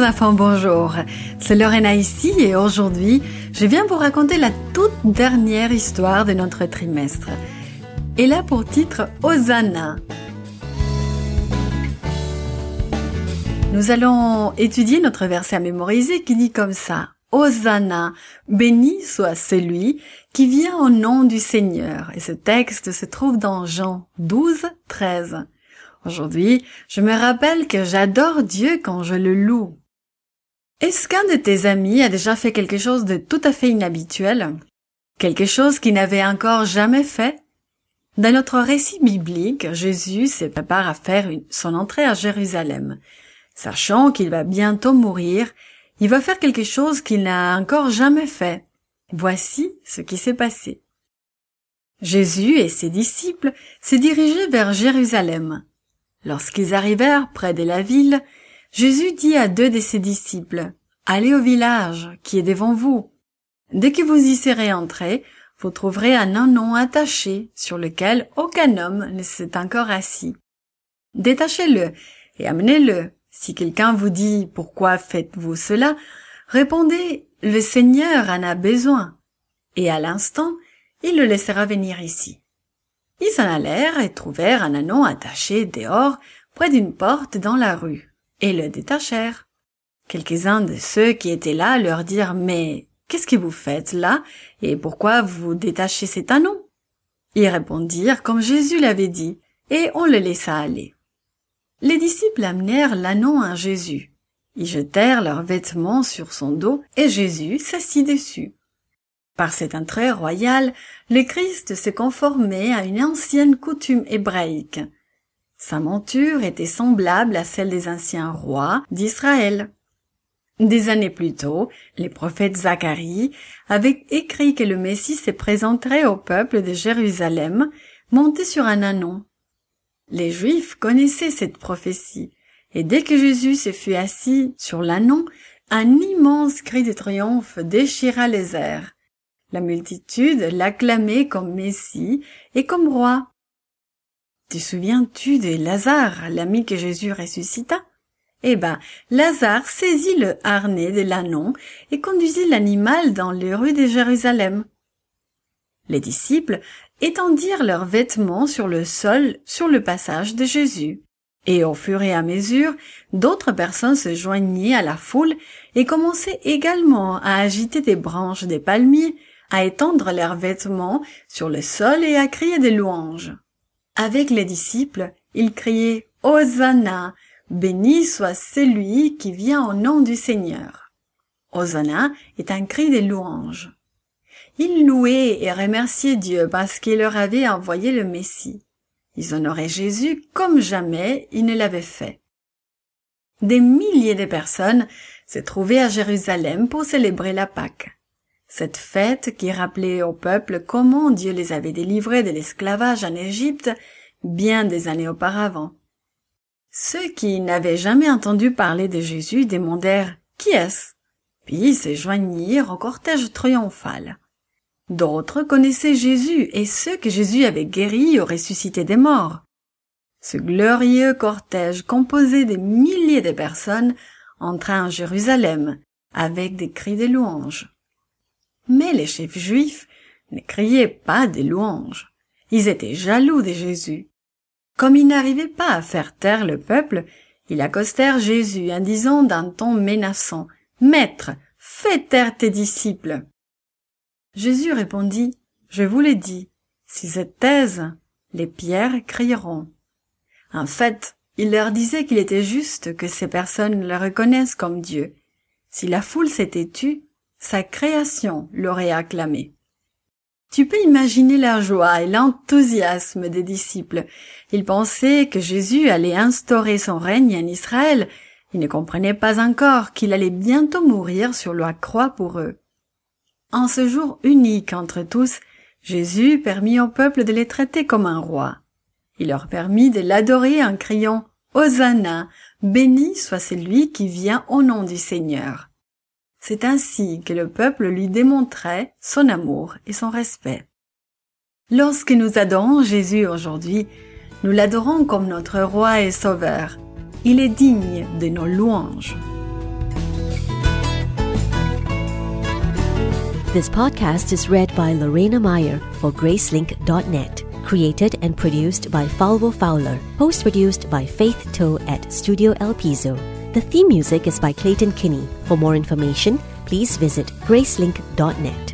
Chers enfants, bonjour. C'est Lorena ici et aujourd'hui, je viens vous raconter la toute dernière histoire de notre trimestre. Elle a pour titre Hosanna. Nous allons étudier notre verset à mémoriser qui dit comme ça. Hosanna, béni soit celui qui vient au nom du Seigneur. Et ce texte se trouve dans Jean 12, 13. Aujourd'hui, je me rappelle que j'adore Dieu quand je le loue. Est-ce qu'un de tes amis a déjà fait quelque chose de tout à fait inhabituel? Quelque chose qu'il n'avait encore jamais fait? Dans notre récit biblique, Jésus se prépare à faire son entrée à Jérusalem. Sachant qu'il va bientôt mourir, il va faire quelque chose qu'il n'a encore jamais fait. Voici ce qui s'est passé. Jésus et ses disciples se dirigeaient vers Jérusalem. Lorsqu'ils arrivèrent près de la ville, Jésus dit à deux de ses disciples, Allez au village qui est devant vous. Dès que vous y serez entrés, vous trouverez un anon attaché sur lequel aucun homme ne s'est encore assis. Détachez-le et amenez-le. Si quelqu'un vous dit pourquoi faites-vous cela, répondez le Seigneur en a besoin. Et à l'instant, il le laissera venir ici. Ils s'en allèrent et trouvèrent un anon attaché dehors près d'une porte dans la rue, et le détachèrent. Quelques-uns de ceux qui étaient là leur dirent Mais qu'est-ce que vous faites là, et pourquoi vous détachez cet anon? Ils répondirent comme Jésus l'avait dit, et on le laissa aller. Les disciples amenèrent l'anon à Jésus. Ils jetèrent leurs vêtements sur son dos, et Jésus s'assit dessus. Par cette entrée royale, le Christ se conformait à une ancienne coutume hébraïque. Sa monture était semblable à celle des anciens rois d'Israël. Des années plus tôt, les prophètes Zacharie avaient écrit que le Messie se présenterait au peuple de Jérusalem monté sur un anon. Les Juifs connaissaient cette prophétie, et dès que Jésus se fut assis sur l'anon, un immense cri de triomphe déchira les airs. La multitude l'acclamait comme Messie et comme roi. Te souviens-tu de Lazare, l'ami que Jésus ressuscita? Eh ben, Lazare saisit le harnais de l'annon et conduisit l'animal dans les rues de Jérusalem. Les disciples étendirent leurs vêtements sur le sol sur le passage de Jésus. Et au fur et à mesure, d'autres personnes se joignaient à la foule et commençaient également à agiter des branches des palmiers à étendre leurs vêtements sur le sol et à crier des louanges. Avec les disciples, ils criaient Hosanna, béni soit celui qui vient au nom du Seigneur. Hosanna est un cri de louange. Ils louaient et remerciaient Dieu parce qu'il leur avait envoyé le Messie. Ils honoraient Jésus comme jamais ils ne l'avaient fait. Des milliers de personnes se trouvaient à Jérusalem pour célébrer la Pâque. Cette fête qui rappelait au peuple comment Dieu les avait délivrés de l'esclavage en Égypte bien des années auparavant. Ceux qui n'avaient jamais entendu parler de Jésus demandèrent Qui est-ce? Puis se joignirent au cortège triomphal. D'autres connaissaient Jésus et ceux que Jésus avait guéris ou ressuscités des morts. Ce glorieux cortège composé de milliers de personnes entra en Jérusalem avec des cris de louanges. Mais les chefs juifs ne criaient pas des louanges. Ils étaient jaloux de Jésus. Comme ils n'arrivaient pas à faire taire le peuple, ils accostèrent Jésus en disant d'un ton menaçant, Maître, fais taire tes disciples. Jésus répondit, Je vous l'ai dit, si se taisent, les pierres crieront. En fait, il leur disait qu'il était juste que ces personnes le reconnaissent comme Dieu. Si la foule s'était tue, sa création l'aurait acclamé. Tu peux imaginer la joie et l'enthousiasme des disciples. Ils pensaient que Jésus allait instaurer son règne en Israël. Ils ne comprenaient pas encore qu'il allait bientôt mourir sur la croix pour eux. En ce jour unique entre tous, Jésus permit au peuple de les traiter comme un roi. Il leur permit de l'adorer en criant Hosanna, béni soit celui qui vient au nom du Seigneur. C'est ainsi que le peuple lui démontrait son amour et son respect. Lorsque nous adorons Jésus aujourd'hui, nous l'adorons comme notre roi et sauveur. Il est digne de nos louanges. This podcast is read by Lorena Meyer for Gracelink.net. Created and produced by Falvo Fowler. Post produced by Faith Toe at Studio El Piso. The theme music is by Clayton Kinney. For more information, please visit Gracelink.net.